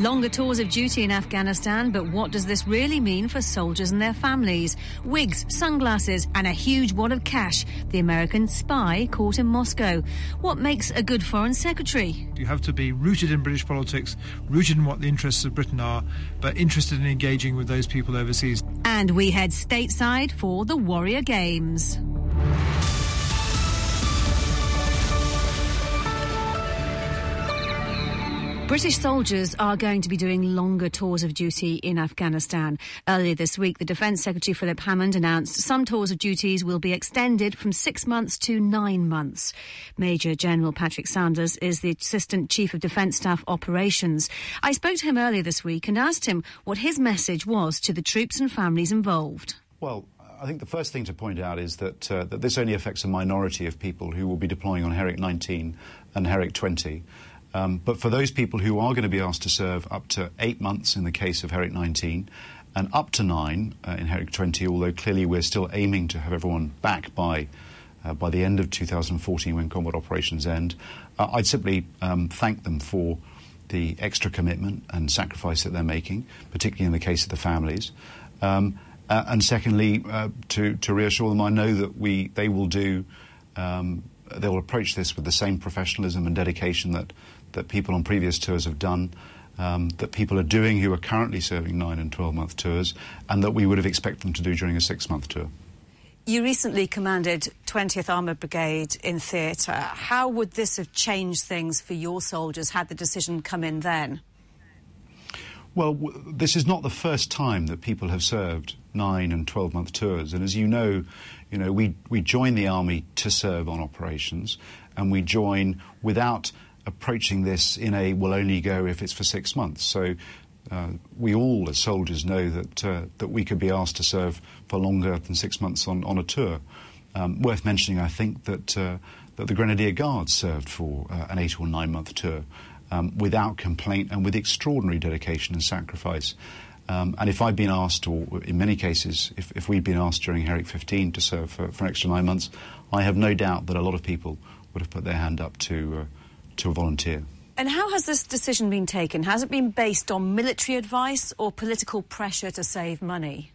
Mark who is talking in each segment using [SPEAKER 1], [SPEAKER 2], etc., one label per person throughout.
[SPEAKER 1] Longer tours of duty in Afghanistan, but what does this really mean for soldiers and their families? Wigs, sunglasses, and a huge wad of cash. The American spy caught in Moscow. What makes a good foreign secretary?
[SPEAKER 2] You have to be rooted in British politics, rooted in what the interests of Britain are, but interested in engaging with those people overseas.
[SPEAKER 1] And we head stateside for the Warrior Games. British soldiers are going to be doing longer tours of duty in Afghanistan. Earlier this week, the Defence Secretary Philip Hammond announced some tours of duties will be extended from six months to nine months. Major General Patrick Sanders is the Assistant Chief of Defence Staff Operations. I spoke to him earlier this week and asked him what his message was to the troops and families involved.
[SPEAKER 3] Well, I think the first thing to point out is that, uh, that this only affects a minority of people who will be deploying on Herrick 19 and Herrick 20. Um, but for those people who are going to be asked to serve up to eight months in the case of Herrick 19 and up to nine uh, in Herrick 20, although clearly we're still aiming to have everyone back by, uh, by the end of 2014 when combat operations end, uh, I'd simply um, thank them for the extra commitment and sacrifice that they're making, particularly in the case of the families. Um, uh, and secondly, uh, to, to reassure them, I know that we, they will do, um, they will approach this with the same professionalism and dedication that, that people on previous tours have done, um, that people are doing who are currently serving nine and 12 month tours, and that we would have expected them to do during a six month tour.
[SPEAKER 1] You recently commanded 20th Armoured Brigade in theatre. How would this have changed things for your soldiers had the decision come in then?
[SPEAKER 3] Well, w- this is not the first time that people have served nine and 12 month tours. And as you know, you know, we, we join the army to serve on operations, and we join without approaching this in a will only go if it's for six months. So uh, we all, as soldiers, know that, uh, that we could be asked to serve for longer than six months on, on a tour. Um, worth mentioning, I think, that, uh, that the Grenadier Guards served for uh, an eight or nine month tour um, without complaint and with extraordinary dedication and sacrifice. Um, and if I'd been asked, or in many cases, if, if we'd been asked during Herrick 15 to serve for, for an extra nine months, I have no doubt that a lot of people would have put their hand up to, uh, to volunteer.
[SPEAKER 1] And how has this decision been taken? Has it been based on military advice or political pressure to save money?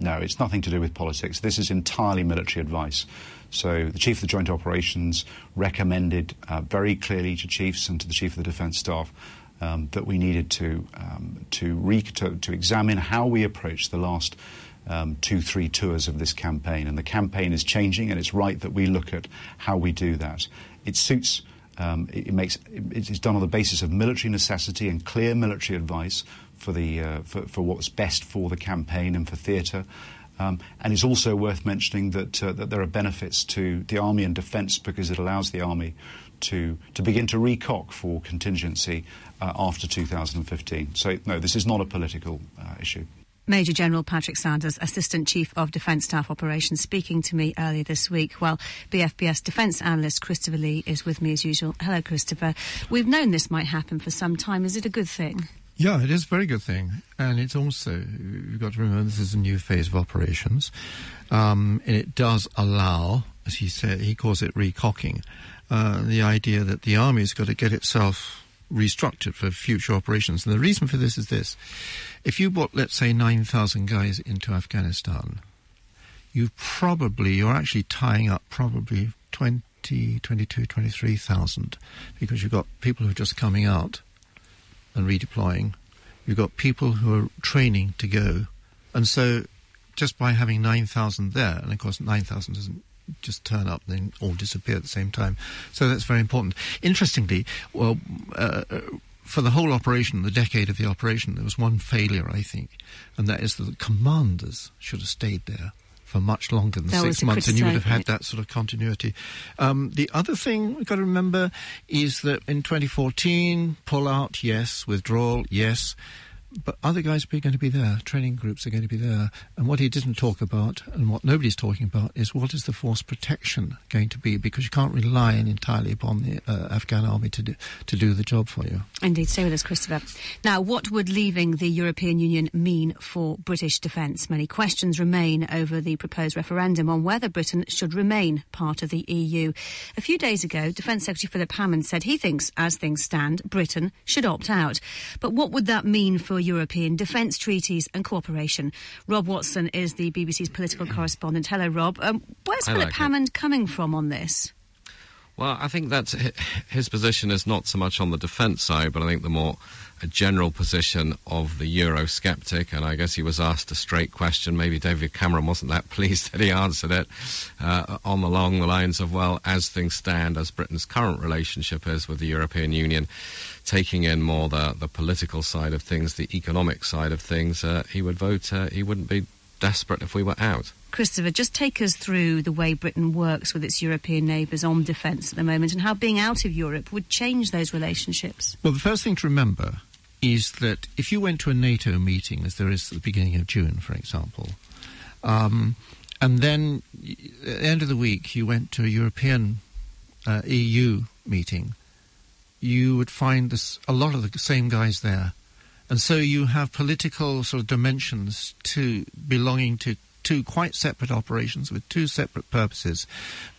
[SPEAKER 3] No, it's nothing to do with politics. This is entirely military advice. So the Chief of the Joint Operations recommended uh, very clearly to chiefs and to the Chief of the Defence Staff um, that we needed to, um, to, re- to, to examine how we approach the last um, two, three tours of this campaign. And the campaign is changing, and it's right that we look at how we do that. It suits um, it, it makes it, it's done on the basis of military necessity and clear military advice for the uh, for, for what's best for the campaign and for theatre. Um, and it's also worth mentioning that uh, that there are benefits to the army and defence because it allows the army to to begin to recock for contingency uh, after 2015. So no, this is not a political uh, issue.
[SPEAKER 1] Major General Patrick Sanders, Assistant Chief of Defence Staff Operations, speaking to me earlier this week. Well, BFBS Defence Analyst Christopher Lee is with me as usual. Hello, Christopher. We've known this might happen for some time. Is it a good thing?
[SPEAKER 4] Yeah, it is a very good thing. And it's also, you've got to remember, this is a new phase of operations. Um, and it does allow, as he said, he calls it recocking, uh, the idea that the army's got to get itself restructured for future operations. And the reason for this is this. If you brought, let's say, 9,000 guys into Afghanistan, you probably, you're actually tying up probably 20, 22, 23,000 because you've got people who are just coming out and redeploying. You've got people who are training to go. And so just by having 9,000 there, and of course 9,000 doesn't just turn up and then all disappear at the same time. So that's very important. Interestingly, well, uh, for the whole operation, the decade of the operation, there was one failure, I think, and that is that the commanders should have stayed there for much longer than
[SPEAKER 1] That
[SPEAKER 4] six months, and you would have had that sort of continuity. Um, the other thing we've got to remember is that in 2014, pull out, yes, withdrawal, yes. But other guys are going to be there. Training groups are going to be there. And what he didn't talk about, and what nobody's talking about, is what is the force protection going to be? Because you can't rely entirely upon the uh, Afghan army to do, to do the job for you.
[SPEAKER 1] Indeed, stay with us, Christopher. Now, what would leaving the European Union mean for British defence? Many questions remain over the proposed referendum on whether Britain should remain part of the EU. A few days ago, Defence Secretary Philip Hammond said he thinks, as things stand, Britain should opt out. But what would that mean for European defence treaties and cooperation? Rob Watson is the BBC's political correspondent. Hello, Rob. Um, where's Philip
[SPEAKER 5] like.
[SPEAKER 1] Hammond coming from on this?
[SPEAKER 5] Well, I think that's hi- his position is not so much on the defence side, but I think the more a general position of the Eurosceptic. And I guess he was asked a straight question. Maybe David Cameron wasn't that pleased that he answered it uh, on along the lines of, well, as things stand, as Britain's current relationship is with the European Union, taking in more the, the political side of things, the economic side of things, uh, he would vote. Uh, he wouldn't be desperate if we were out.
[SPEAKER 1] Christopher, just take us through the way Britain works with its European neighbours on defence at the moment and how being out of Europe would change those relationships.
[SPEAKER 4] Well, the first thing to remember is that if you went to a NATO meeting, as there is at the beginning of June, for example, um, and then at the end of the week you went to a European uh, EU meeting, you would find this, a lot of the same guys there. And so you have political sort of dimensions to belonging to two quite separate operations with two separate purposes,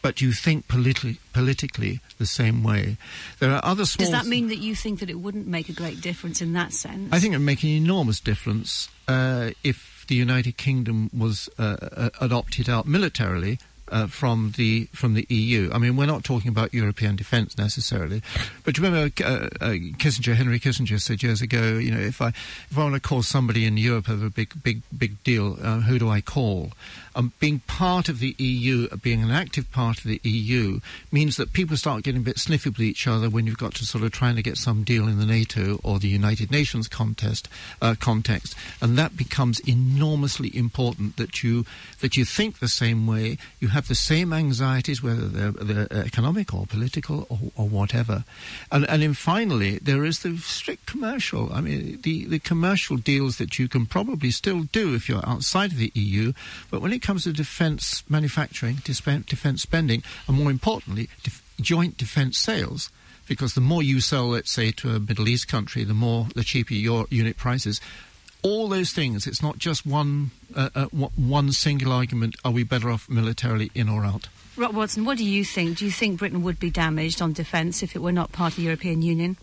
[SPEAKER 4] but you think politi- politically the same way. There are other small.
[SPEAKER 1] Does that mean that you think that it wouldn't make a great difference in that sense?
[SPEAKER 4] I think it would make an enormous difference uh, if the United Kingdom was uh, uh, adopted out militarily. Uh, from the from the EU, I mean, we're not talking about European defence necessarily, but you remember uh, uh, Kissinger, Henry Kissinger said years ago, you know, if I if I want to call somebody in Europe of a big big big deal, uh, who do I call? Um, being part of the EU, being an active part of the EU, means that people start getting a bit sniffy with each other when you've got to sort of trying to get some deal in the NATO or the United Nations contest uh, context, and that becomes enormously important that you that you think the same way, you have the same anxieties, whether they're, they're uh, economic or political or, or whatever, and and then finally there is the strict commercial. I mean, the the commercial deals that you can probably still do if you're outside of the EU, but when it comes to defence manufacturing, defence spending, and more importantly, def- joint defence sales, because the more you sell, let's say, to a Middle East country, the more the cheaper your unit prices. All those things. It's not just one uh, uh, one- one single argument. Are we better off militarily in or out?
[SPEAKER 1] Rob Watson, what do you think? Do you think Britain would be damaged on defence if it were not part of the European Union?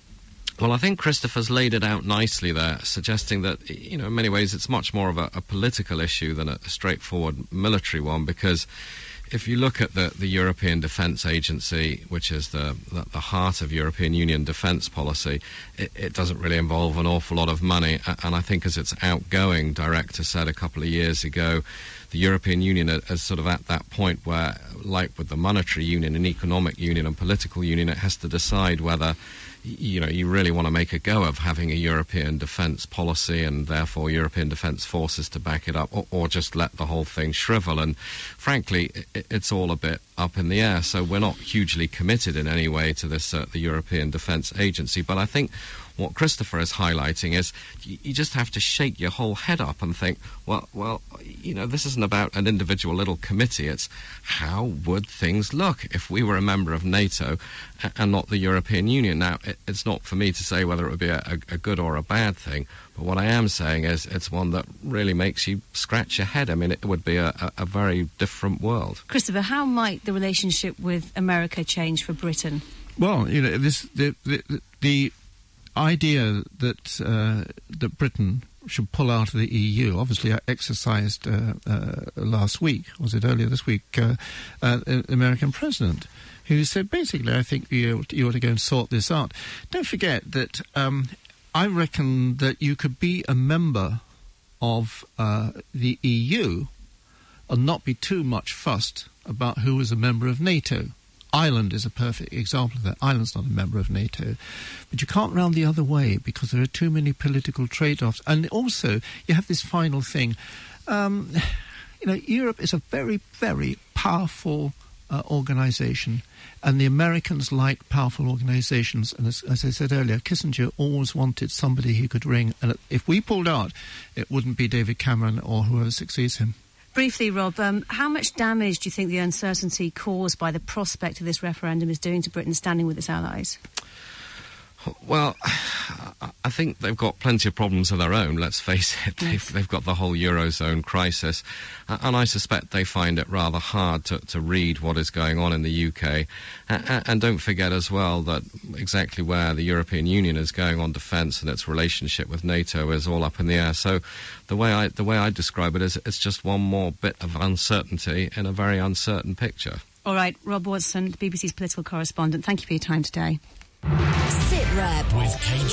[SPEAKER 5] Well, I think Christopher's laid it out nicely there, suggesting that, you know, in many ways it's much more of a, a political issue than a, straightforward military one, because if you look at the, the European Defence Agency, which is the, the, the heart of European Union defence policy, it, it doesn't really involve an awful lot of money. And I think, as its outgoing director said a couple of years ago, the European Union is sort of at that point where, like with the monetary union and economic union and political union, it has to decide whether you know, you really want to make a go of having a European defence policy and therefore European defence forces to back it up, or, or just let the whole thing shrivel. And frankly, i it's all a bit up in the air. So we're not hugely committed in any way to this, uh, the European Defence Agency. But I think what Christopher is highlighting is you just have to shake your whole head up and think, well, well, you know, this isn't about an individual little committee. It's how would things look if we were a member of NATO and not the European Union? Now, it, it's not for me to say whether it would be a, a, a good or a bad thing, but what I am saying is it's one that really makes you scratch your head. I mean, it would be a, a, a very different world.
[SPEAKER 1] Christopher, how might the relationship with America change for Britain?
[SPEAKER 4] Well, you know, this the the, the idea that uh, that Britain should pull out of the EU, obviously I exercised uh, uh, last week, was it earlier this week, uh, uh, the American president, who said basically, I think you, you ought to go and sort this out. Don't forget that um, I reckon that you could be a member of uh, the EU and not be too much fussed about who is a member of NATO. Ireland is a perfect example of that. Ireland's not a member of NATO. But you can't round the other way because there are too many political trade offs. And also, you have this final thing. Um, you know, Europe is a very, very powerful uh, organization. And the Americans like powerful organizations. And as, as, I said earlier, Kissinger always wanted somebody he could ring. And if we pulled out, it wouldn't be David Cameron or whoever succeeds him.
[SPEAKER 1] Briefly, Rob, um, how much damage do you think the uncertainty caused by the prospect of this referendum is doing to Britain's standing with its allies?
[SPEAKER 5] Well, I think they've got plenty of problems of their own, let's face it. They've, they've got the whole Eurozone crisis. And I suspect they find it rather hard to, to read what is going on in the UK. And, and don't forget as well that exactly where the European Union is going on defence and its relationship with NATO is all up in the air. So the way I, the way I describe it is it's just one more bit of uncertainty in a very uncertain picture.
[SPEAKER 1] All right, Rob Watson, the BBC's political correspondent, thank you for your time today.
[SPEAKER 6] Sit Rep with Kate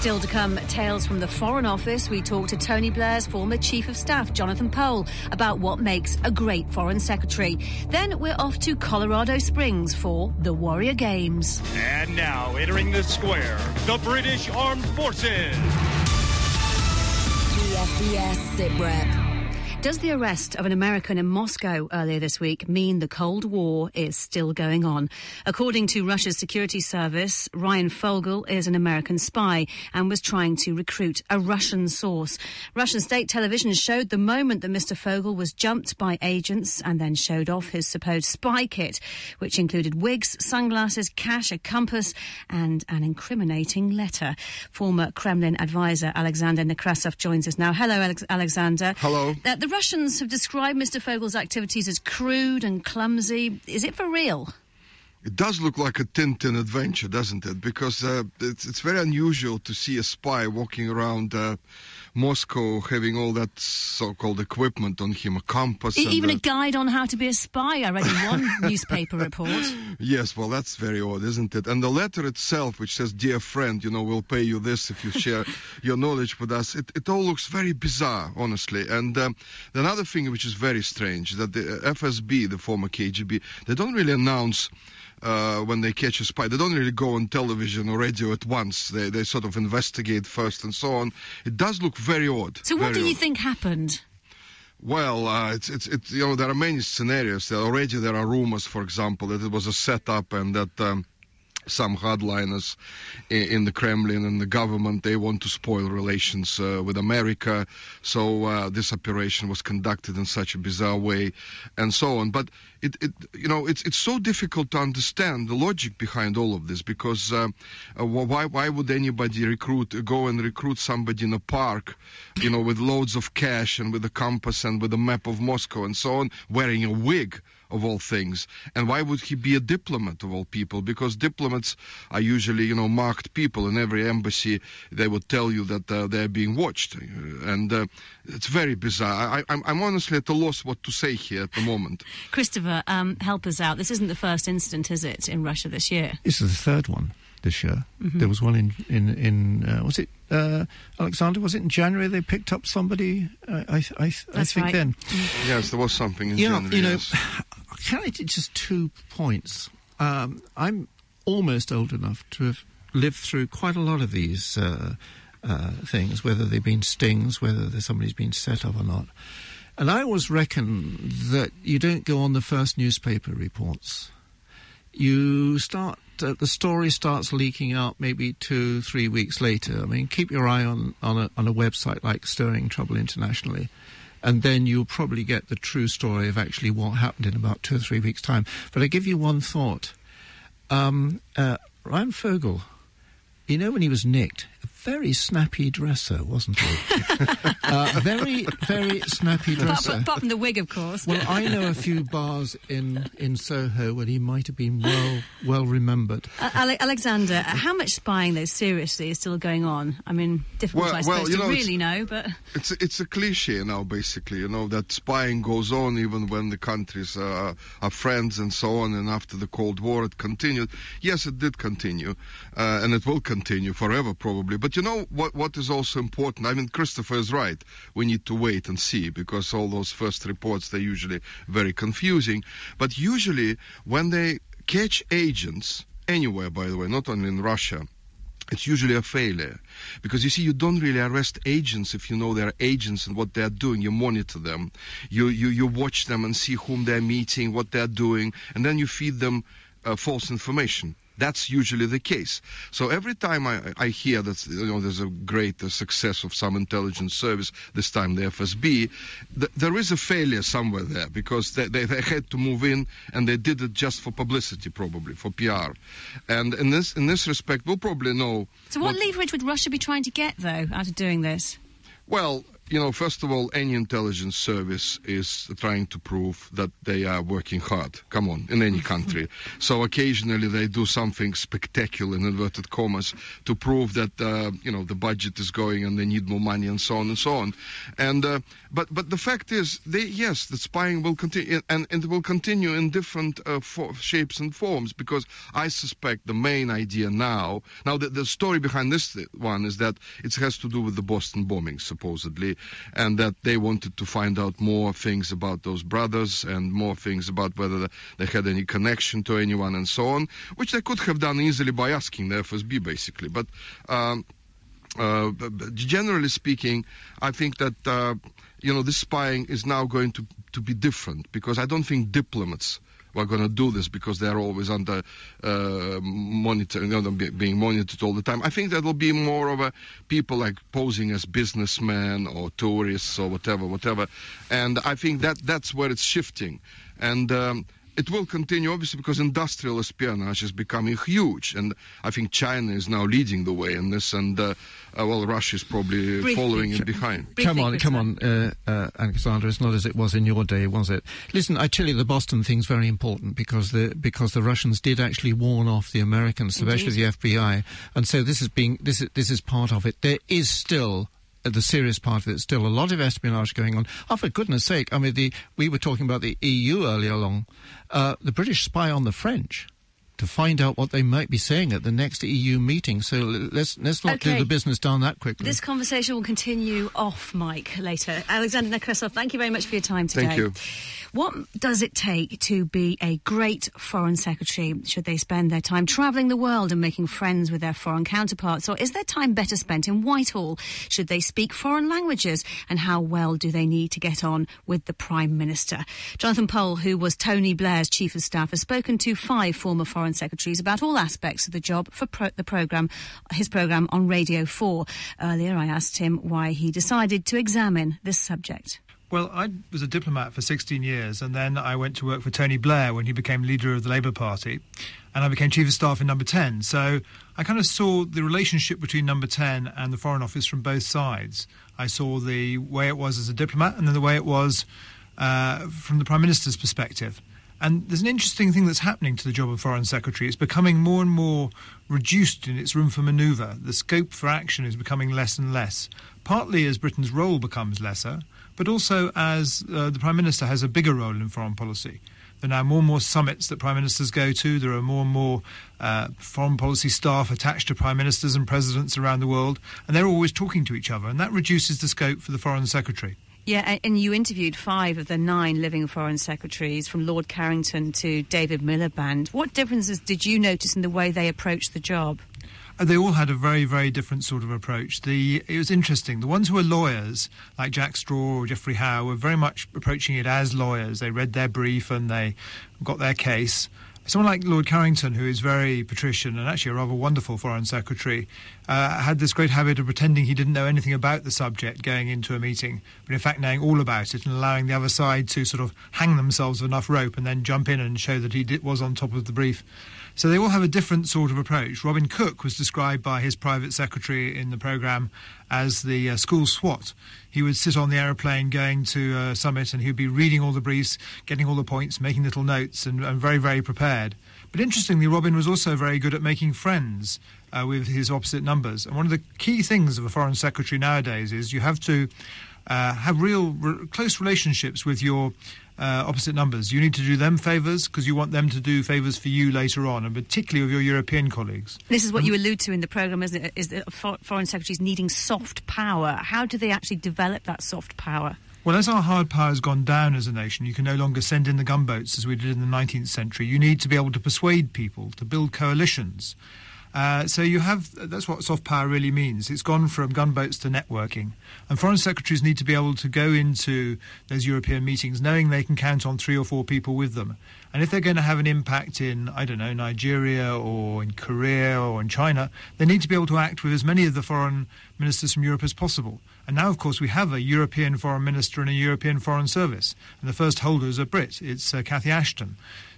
[SPEAKER 1] Still to come, tales from the Foreign Office. We talk to Tony Blair's former Chief of Staff, Jonathan Powell, about what makes a great Foreign Secretary. Then we're off to Colorado Springs for the Warrior Games.
[SPEAKER 7] And now, entering the square, the British Armed Forces.
[SPEAKER 6] BFBS Sit Rep.
[SPEAKER 1] Does the arrest of an American in Moscow earlier this week mean the Cold War is still going on? According to Russia's security service, Ryan Fogle is an American spy and was trying to recruit a Russian source. Russian state television showed the moment that Mr. Fogle was jumped by agents and then showed off his supposed spy kit, which included wigs, sunglasses, cash, a compass, and an incriminating letter. Former Kremlin advisor Alexander Nekrasov joins us now. Hello, Alex- Alexander.
[SPEAKER 8] Hello.
[SPEAKER 1] Uh, the Russians have described Mr. Fogle's activities as crude and clumsy. Is it for real?
[SPEAKER 8] It does look like a Tintin adventure, doesn't it? Because uh, it's, it's very unusual to see a spy walking around uh, Moscow having all that so-called equipment on him, a compass.
[SPEAKER 1] E- even
[SPEAKER 8] a
[SPEAKER 1] a guide on how to be a spy. I read in one newspaper report.
[SPEAKER 8] Yes, well, that's very odd, isn't it? And the letter itself, which says, "Dear friend, you know, we'll pay you this if you share your knowledge with us." It, it all looks very bizarre, honestly. And um, another thing which is very strange that the FSB, the former KGB, they don't really announce. Uh, when they catch a spy. They don't really go on television or radio at once. They, they sort of investigate first and so on. It does look very odd.
[SPEAKER 1] So, what do you
[SPEAKER 8] odd.
[SPEAKER 1] think happened?
[SPEAKER 8] Well, uh, it's, it's, it's, you know, there are many scenarios. Already there are rumors, for example, that it was a setup and that um, some hardliners in, the Kremlin and the government, they want to spoil relations uh, with America. So uh, this operation was conducted in such a bizarre way and so on. But it, it you know, it's, it's so difficult to understand the logic behind all of this because uh, uh, why, why would anybody recruit, go and recruit somebody in a park, you know, with loads of cash and with a compass and with a map of Moscow and so on, wearing a wig? Of all things. And why would he be a diplomat of all people? Because diplomats are usually, you know, marked people. In every embassy, they would tell you that uh, they're being watched. And uh, it's very bizarre. I, I'm, I'm honestly at a loss what to say here at the moment.
[SPEAKER 1] Christopher, um, help us out. This isn't the first incident, is it, in Russia this year?
[SPEAKER 4] This is the third one this year. There was one in in in uh, was it uh, Alexander? Was it in January they picked up somebody? Uh, I I, I
[SPEAKER 1] That's
[SPEAKER 4] think
[SPEAKER 1] right.
[SPEAKER 4] then.
[SPEAKER 8] Yes, there was something in
[SPEAKER 4] Yeah,
[SPEAKER 8] January.
[SPEAKER 4] you know,
[SPEAKER 8] yes.
[SPEAKER 4] can I just two points? Um, I'm almost old enough to have lived through quite a lot of these uh, uh, things, whether they've been stings, whether somebody's been set up or not. And I always reckon that you don't go on the first newspaper reports. You start, uh, the story starts leaking out maybe two, three weeks later. I mean, keep your eye on, on, a, on a website like Stirring Trouble Internationally and then you'll probably get the true story of actually what happened in about two or three weeks' time. But I give you one thought. Um, uh, Ryan Fogle, you know when he was nicked, very snappy dresser, wasn't he? uh, very, very snappy
[SPEAKER 1] Apart,
[SPEAKER 4] dresser.
[SPEAKER 1] apart from the wig, of course.
[SPEAKER 4] Well, I know a few bars in, in Soho where he might have been well well remembered.
[SPEAKER 1] Uh, Ale- Alexander, how much spying, though, seriously, is still going on? I mean, difficult,
[SPEAKER 8] Well-
[SPEAKER 1] I suppose,
[SPEAKER 8] well, you
[SPEAKER 1] to
[SPEAKER 8] know, it's-
[SPEAKER 1] really know, but
[SPEAKER 8] It's a, it's a cliche now, basically. You know that spying goes on even when the countries uh, are friends and so on. And after the Cold War, it continued. Yes, it did continue, uh, and it will continue forever, probably. But you know what? What is also important? I mean, Christopher is right. We need to wait and see because all those first reports they're usually very confusing. But usually, when they catch agents anywhere, by the way, not only in Russia it's usually a failure because you see you don't really arrest agents if you know they're agents and what they're doing you monitor them you you, you watch them and see whom they're meeting what they're doing and then you feed them uh, false information that's usually the case. So every time I, I hear that you know there's a great uh, success of some intelligence service, this time the FSB, th- there is a failure somewhere there because they, they, they, had to move in and they did it just for publicity, probably for PR. And in this in this respect, we'll probably know.
[SPEAKER 1] So what, what leverage would Russia be trying to get though out of doing this?
[SPEAKER 8] Well, you know, first of all, any intelligence service is trying to prove that they are working hard. Come on, in any country. so occasionally they do something spectacular, in inverted commas, to prove that uh, you know the budget is going and they need more money and so on and so on. And uh, but but the fact is, they yes, the spying will continue and, and it will continue in different uh, for, shapes and forms because I suspect the main idea now. Now the, the story behind this one is that it has to do with the Boston bombing, supposedly and that they wanted to find out more things about those brothers and more things about whether they had any connection to anyone and so on, which they could have done easily by asking the FSB, basically. But um, uh, generally speaking, I think that uh, you know this spying is now going to to be different because I don't think diplomats we're going to do this because they're always under uh, monitoring, you know, being monitored all the time. I think that will be more of a people like posing as businessmen or tourists or whatever, whatever. And I think that that's where it's shifting. And um, it will continue, obviously, because industrial espionage is becoming huge, and I think China is now leading the way in this, and uh, uh, well, Russia is probably
[SPEAKER 1] Briefly.
[SPEAKER 8] following it behind.
[SPEAKER 4] Briefly, come on, come on, uh, uh, Alexander. It's not as it was in your day, was it? Listen, I tell you, the Boston thing's very important because the because the Russians did actually warn off the Americans, especially
[SPEAKER 1] Indeed.
[SPEAKER 4] the FBI, and so this is being this is this is part of it. There is still the serious part of it, still a lot of espionage going on. Oh, for goodness sake, I mean, the, we were talking about the EU earlier along. Uh, the British spy on the French to find out what they might be saying at the next EU meeting. So let's let's not
[SPEAKER 1] Okay.
[SPEAKER 4] do the business down that quickly.
[SPEAKER 1] This conversation will continue off mic later. Alexander Nekrasov, thank you very much for your time today.
[SPEAKER 8] Thank you.
[SPEAKER 1] What does it take to be a great foreign secretary? Should they spend their time travelling the world and making friends with their foreign counterparts? Or is their time better spent in Whitehall? Should they speak foreign languages? And how well do they need to get on with the Prime Minister? Jonathan Powell, who was Tony Blair's Chief of Staff, has spoken to five former foreign secretaries about all aspects of the job for pro- the programme, his programme on Radio 4. Earlier, I asked him why he decided to examine this subject.
[SPEAKER 2] Well, I was a diplomat for 16 years, and then I went to work for Tony Blair when he became leader of the Labour Party, and I became chief of staff in Number 10. So I kind of saw the relationship between Number 10 and the Foreign Office from both sides. I saw the way it was as a diplomat, and then the way it was uh, from the Prime Minister's perspective. And there's an interesting thing that's happening to the job of Foreign Secretary. It's becoming more and more reduced in its room for manoeuvre. The scope for action is becoming less and less, partly as Britain's role becomes lesser, but also as uh, the Prime Minister has a bigger role in foreign policy. There are now more and more summits that Prime Ministers go to. There are more and more uh, foreign policy staff attached to Prime Ministers and Presidents around the world, and they're always talking to each other, and that reduces the scope for the Foreign Secretary.
[SPEAKER 1] Yeah, and you interviewed five of the nine living foreign secretaries, from Lord Carrington to David Miliband. What differences did you notice in the way they approached the job?
[SPEAKER 2] Uh, they all had a very, very different sort of approach. The it was interesting. The ones who were lawyers, like Jack Straw or Geoffrey Howe, were very much approaching it as lawyers. They read their brief and they got their case. Someone like Lord Carrington, who is very patrician and actually a rather wonderful foreign secretary, uh, had this great habit of pretending he didn't know anything about the subject going into a meeting, but in fact knowing all about it and allowing the other side to sort of hang themselves with enough rope and then jump in and show that he did, was on top of the brief. So they all have a different sort of approach. Robin Cook was described by his private secretary in the programme as the uh, school SWAT. He would sit on the aeroplane going to a summit and he would be reading all the briefs, getting all the points, making little notes, and, and very, very prepared. But interestingly, Robin was also very good at making friends uh, with his opposite numbers. And one of the key things of a foreign secretary nowadays is you have to uh, have real re- close relationships with your uh, opposite numbers. You need to do them favours because you want them to do favours for you later on, and particularly with your European colleagues.
[SPEAKER 1] This is what you allude to in the programme, isn't it? Is that for- foreign secretaries needing soft power? How do they actually develop that soft power?
[SPEAKER 2] Well, as our hard power has gone down as a nation, you can no longer send in the gunboats as we did in the 19th century. You need to be able to persuade people to build coalitions. Uh, so you have that's what soft power really means. It's gone from gunboats to networking, and foreign secretaries need to be able to go into those European meetings knowing they can count on three or four people with them. And if they're going to have an impact in, I don't know, Nigeria or in Korea or in China, they need to be able to act with as many of the foreign ministers from Europe as possible. And now, of course, we have a European foreign minister and a European foreign service. And the first holder is a Brit. It's uh, Cathy Ashton.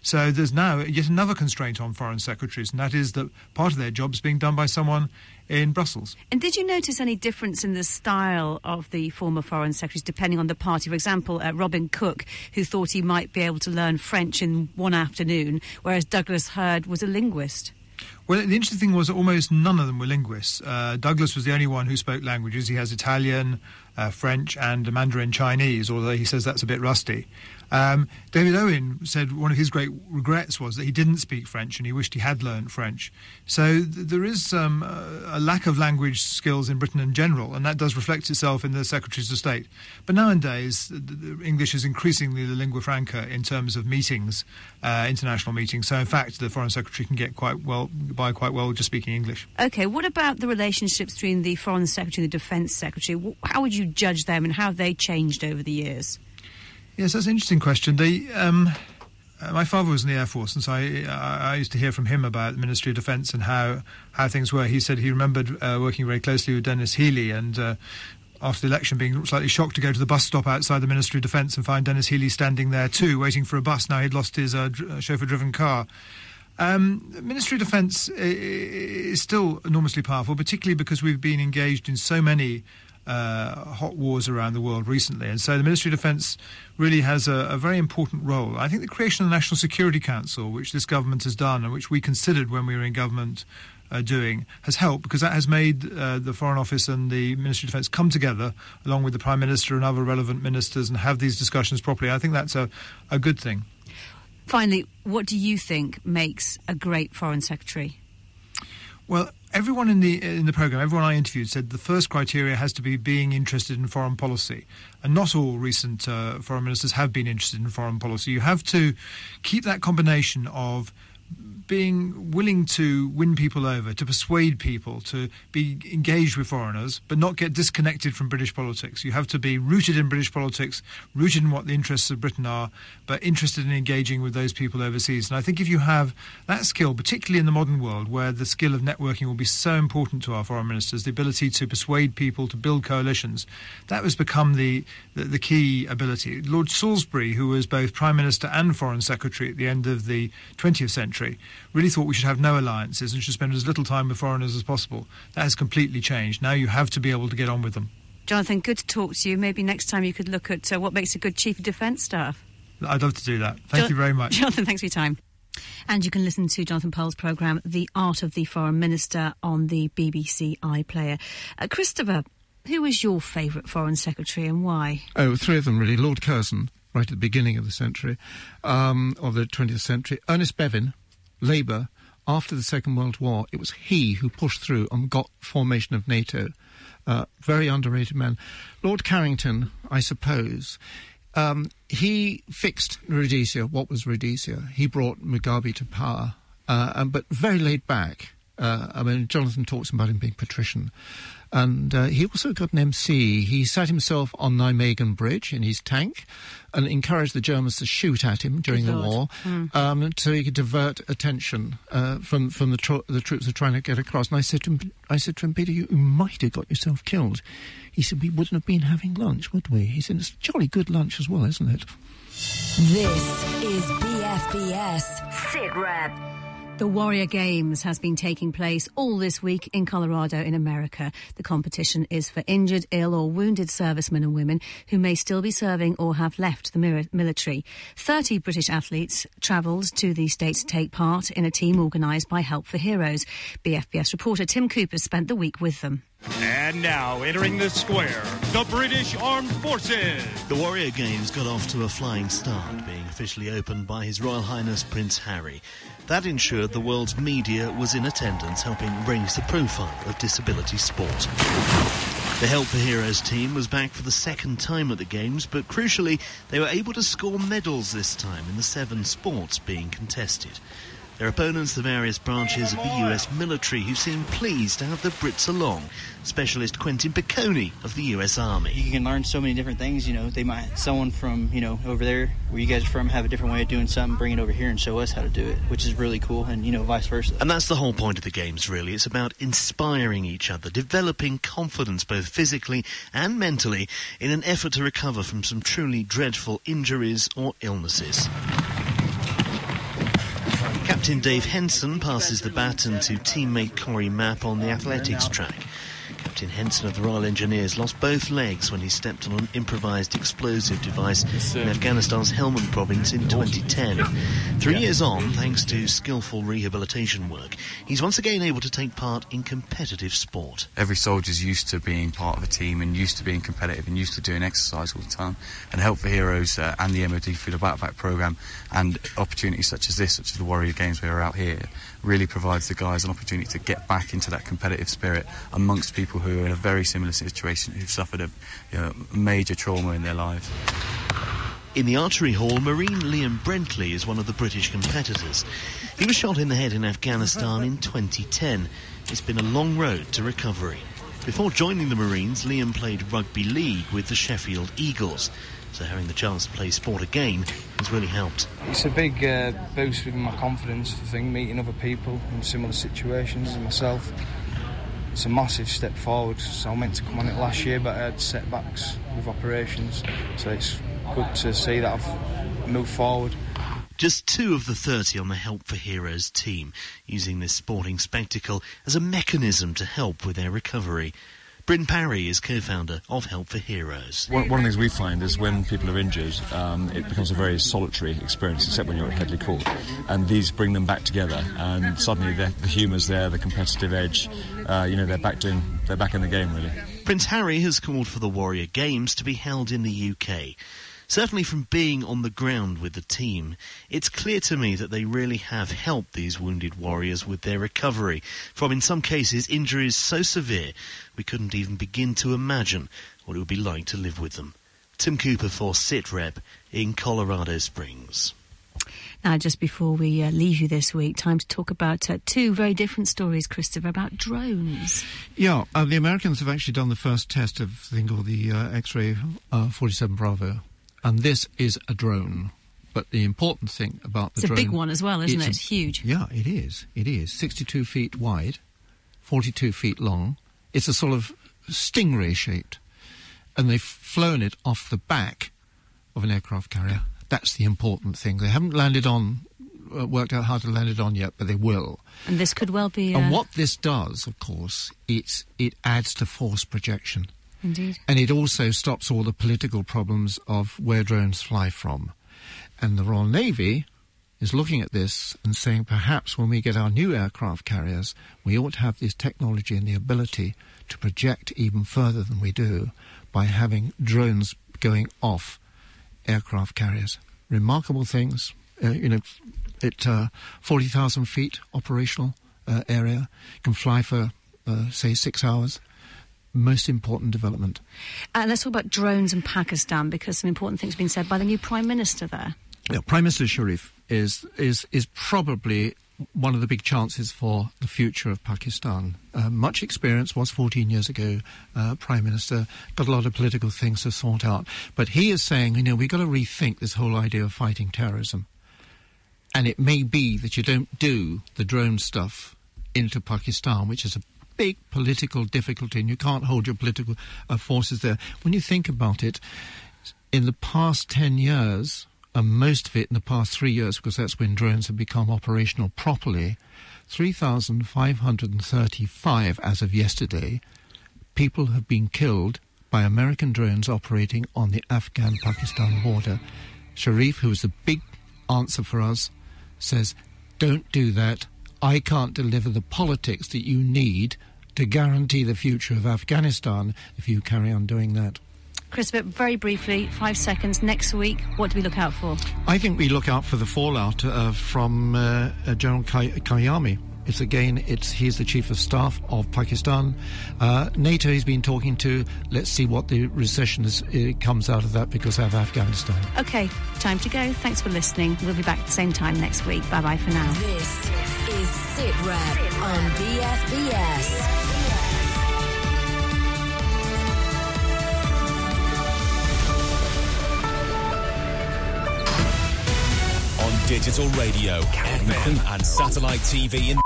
[SPEAKER 2] So there's now yet another constraint on foreign secretaries, and that is that part of their job is being done by someone in Brussels.
[SPEAKER 1] And did you notice any difference in the style of the former foreign secretaries depending on the party? For example, uh, Robin Cook, who thought he might be able to learn French in one afternoon, whereas Douglas Hurd was a linguist.
[SPEAKER 2] Well, the interesting thing was that almost none of them were linguists. Uh, Douglas was the only one who spoke languages. He has Italian, uh, French, and Mandarin Chinese, although he says that's a bit rusty. Um, David Owen said one of his great regrets was that he didn't speak French and he wished he had learned French. So th- there is um, a lack of language skills in Britain in general, and that does reflect itself in the Secretaries of State. But nowadays, English is increasingly the lingua franca in terms of meetings, uh, international meetings. So in fact, the Foreign Secretary can get quite well by quite well just speaking English.
[SPEAKER 1] Okay, what about the relationships between the Foreign Secretary and the Defence Secretary? How would you judge them, and how have they changed over the years?
[SPEAKER 2] Yes, that's an interesting question. The, um, uh, my father was in the Air Force, and so I, I, used to hear from him about the Ministry of Defence and how, how things were. He said he remembered uh, working very closely with Denis Healey and uh, after the election being slightly shocked to go to the bus stop outside the Ministry of Defence and find Denis Healey standing there too, waiting for a bus. Now he'd lost his uh, uh chauffeur-driven car. Um, Ministry of Defence is still enormously powerful, particularly because we've been engaged in so many uh, hot wars around the world recently. And so the Ministry of Defence really has a, a, very important role. I think the creation of the National Security Council, which this government has done and which we considered when we were in government uh, doing, has helped because that has made uh, the Foreign Office and the Ministry of Defence come together along with the Prime Minister and other relevant ministers and have these discussions properly. I think that's a, a good thing.
[SPEAKER 1] Finally, what do you think makes a great Foreign Secretary?
[SPEAKER 2] Well, everyone in the in the program, everyone I interviewed said the first criteria has to be being interested in foreign policy, and not all recent uh, foreign ministers have been interested in foreign policy. You have to keep that combination of being willing to win people over, to persuade people, to be engaged with foreigners, but not get disconnected from British politics. You have to be rooted in British politics, rooted in what the interests of Britain are, but interested in engaging with those people overseas. And I think if you have that skill, particularly in the modern world where the skill of networking will be so important to our foreign ministers, the ability to persuade people to build coalitions, that has become the, the, the key ability. Lord Salisbury, who was both Prime Minister and Foreign Secretary at the end of the 20th century, really thought we should have no alliances and should spend as little time with foreigners as possible. That has completely changed. Now you have to be able to get on with them.
[SPEAKER 1] Jonathan, good to talk to you. Maybe next time you could look at uh, what makes a good Chief of Defence staff.
[SPEAKER 2] I'd love to do that. Thank jo- you very much.
[SPEAKER 1] Jonathan, thanks for your time. And you can listen to Jonathan Powell's programme, The Art of the Foreign Minister, on the BBC iPlayer. Uh, Christopher, who is your favourite Foreign Secretary and why?
[SPEAKER 4] Oh, three of them really. Lord Curzon, right at the beginning of the century, um, of the 20th century. Ernest Bevin, Labour, after the Second World War, it was he who pushed through and got formation of NATO. Uh, very underrated man. Lord Carrington, I suppose, um, he fixed Rhodesia. What was Rhodesia? He brought Mugabe to power, uh, but very laid back. Uh, I mean, Jonathan talks about him being patrician. And uh, he also got an MC. He sat himself on Nijmegen Bridge in his tank and encouraged the Germans to shoot at him during Good the Lord. war mm. um, so he could divert attention uh, from, from the, tro- the troops who are trying to get across. And I said to him, I said to him, Peter, you might have got yourself killed. He said, we wouldn't have been having lunch, would we? He said, it's a jolly good lunch as well, isn't it?
[SPEAKER 6] This is BFBS Sit Rep.
[SPEAKER 1] The Warrior Games has been taking place all this week in Colorado in America. The competition is for injured, ill or wounded servicemen and women who may still be serving or have left the military. 30 British athletes travelled to the States to take part in a team organised by Help for Heroes. BFBS reporter Tim Cooper spent the week with them.
[SPEAKER 7] And now, entering the square, the British Armed Forces.
[SPEAKER 9] The Warrior Games got off to a flying start, being officially opened by His Royal Highness Prince Harry. That ensured the world's media was in attendance, helping raise the profile of disability sport. The Help Heroes team was back for the second time at the Games, but crucially, they were able to score medals this time in the seven sports being contested. Their opponents, the various branches of the US military, who seem pleased to have the Brits along. Specialist Quentin Piccone of the US Army.
[SPEAKER 10] You can learn so many different things. You know, they might someone from you know over there where you guys are from have a different way of doing something, bring it over here and show us how to do it, which is really cool, and you know, vice versa.
[SPEAKER 9] And that's the whole point of the games, really. It's about inspiring each other, developing confidence both physically and mentally in an effort to recover from some truly dreadful injuries or illnesses. Captain Dave Henson passes the baton to teammate Corey Mapp on the athletics track. Captain Henson of the Royal Engineers lost both legs when he stepped on an improvised explosive device in Afghanistan's Helmand province in 2010. Three years on, thanks to skillful rehabilitation work, he's once again able to take part in competitive sport.
[SPEAKER 11] Every soldier's used to being part of a team and used to being competitive and used to doing exercise all the time. And Help for Heroes uh, and the MOD through the Battle Back programme and opportunities such as this, such as the Warrior Games we're out here, really provides the guys an opportunity to get back into that competitive spirit amongst people who are in a very similar situation, who've suffered a you know, major trauma in their lives.
[SPEAKER 9] In the archery hall, Marine Liam Brentley is one of the British competitors. He was shot in the head in Afghanistan in 2010. It's been a long road to recovery. Before joining the Marines, Liam played rugby league with the Sheffield Eagles. So having the chance to play sport again has really helped.
[SPEAKER 12] It's a big uh, boost with my confidence, the thing, meeting other people in similar situations as myself. It's a massive step forward. So I meant to come on it last year, but I had setbacks with operations. So it's good to see that I've moved forward.
[SPEAKER 9] Just two of the 30 on the Help for Heroes team, using this sporting spectacle as a mechanism to help with their recovery. Bryn Parry is co-founder of Help for Heroes.
[SPEAKER 13] One, one of the things we find is when people are injured, um, it becomes a very solitary experience, except when you're at Headley Court. And these bring them back together, and suddenly the humour's there, the competitive edge. Uh, you know, they're back doing, they're back in the game really.
[SPEAKER 9] Prince Harry has called for the Warrior Games to be held in the UK. Certainly from being on the ground with the team, it's clear to me that they really have helped these wounded warriors with their recovery from, in some cases, injuries so severe we couldn't even begin to imagine what it would be like to live with them. Tim Cooper for SITREP in Colorado Springs.
[SPEAKER 1] Now, just before we uh, leave you this week, time to talk about uh, two very different stories, Christopher, about drones.
[SPEAKER 4] Yeah, uh, the Americans have actually done the first test of the thing called the uh, X-ray uh, 47 Bravo, and this is a drone. But the important thing about the
[SPEAKER 1] it's
[SPEAKER 4] drone...
[SPEAKER 1] It's a big one as well, isn't it? It's huge.
[SPEAKER 4] Yeah, it is. It is. 62 feet wide, 42 feet long. It's a sort of stingray shaped. And they've flown it off the back of an aircraft carrier. That's the important thing. They haven't landed on, uh, worked out how to land it on yet, but they will.
[SPEAKER 1] And this could well be.
[SPEAKER 4] Uh... And what this does, of course, it's, it adds to force projection.
[SPEAKER 1] Indeed.
[SPEAKER 4] And it also stops all the political problems of where drones fly from. And the Royal Navy is looking at this and saying perhaps when we get our new aircraft carriers, we ought to have this technology and the ability to project even further than we do by having drones going off aircraft carriers. Remarkable things. Uh, you know, at uh, 40,000 feet operational uh, area, can fly for, uh, say, six hours most important development.
[SPEAKER 1] Uh, let's talk about drones in Pakistan because some important things have been said by the new Prime Minister there.
[SPEAKER 4] Yeah, Prime Minister Sharif is is is probably one of the big chances for the future of Pakistan. Uh, much experience was 14 years ago, uh, Prime Minister, got a lot of political things to sort out. But he is saying, you know, we've got to rethink this whole idea of fighting terrorism. And it may be that you don't do the drone stuff into Pakistan, which is a big political difficulty, and you can't hold your political uh, forces there. When you think about it, in the past 10 years, and most of it in the past three years, because that's when drones have become operational properly, 3,535 as of yesterday, people have been killed by American drones operating on the Afghan Pakistan border. Sharif, who is the big answer for us, says, don't do that. I can't deliver the politics that you need to guarantee the future of Afghanistan if you carry on doing that.
[SPEAKER 1] Chris, but very briefly, five seconds. Next week, what do we look out for?
[SPEAKER 4] I think we look out for the fallout uh, from uh, General Kay- Kayani. It's again, it's he's the chief of staff of Pakistan. Uh, NATO he's been talking to. Let's see what the recession is, uh, comes out of that because of Afghanistan.
[SPEAKER 1] Okay, time to go. Thanks for listening. We'll be back at the same time next week. Bye bye for now.
[SPEAKER 6] This Sit Rep on BFBS.
[SPEAKER 14] On digital radio, FM, and satellite TV in